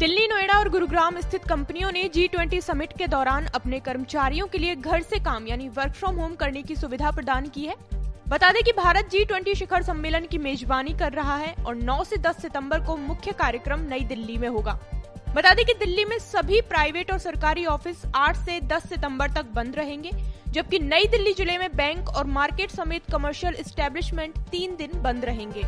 दिल्ली, नोएडा और गुरुग्राम स्थित कंपनियों ने जी ट्वेंटी समिट के दौरान अपने कर्मचारियों के लिए घर से काम, यानी वर्क फ्रॉम होम करने की सुविधा प्रदान की है। बता दें कि भारत जी ट्वेंटी शिखर सम्मेलन की मेजबानी कर रहा है और 9 से 10 सितंबर को मुख्य कार्यक्रम नई दिल्ली में होगा। बता दें कि दिल्ली में सभी प्राइवेट और सरकारी ऑफ़िस 8 से 10 सितंबर तक बंद रहेंगे, जबकि नई दिल्ली ज़िले में बैंक और मार्केट समेत कमर्शियल एस्टेब्लिशमेंट तीन दिन बंद रहेंगे।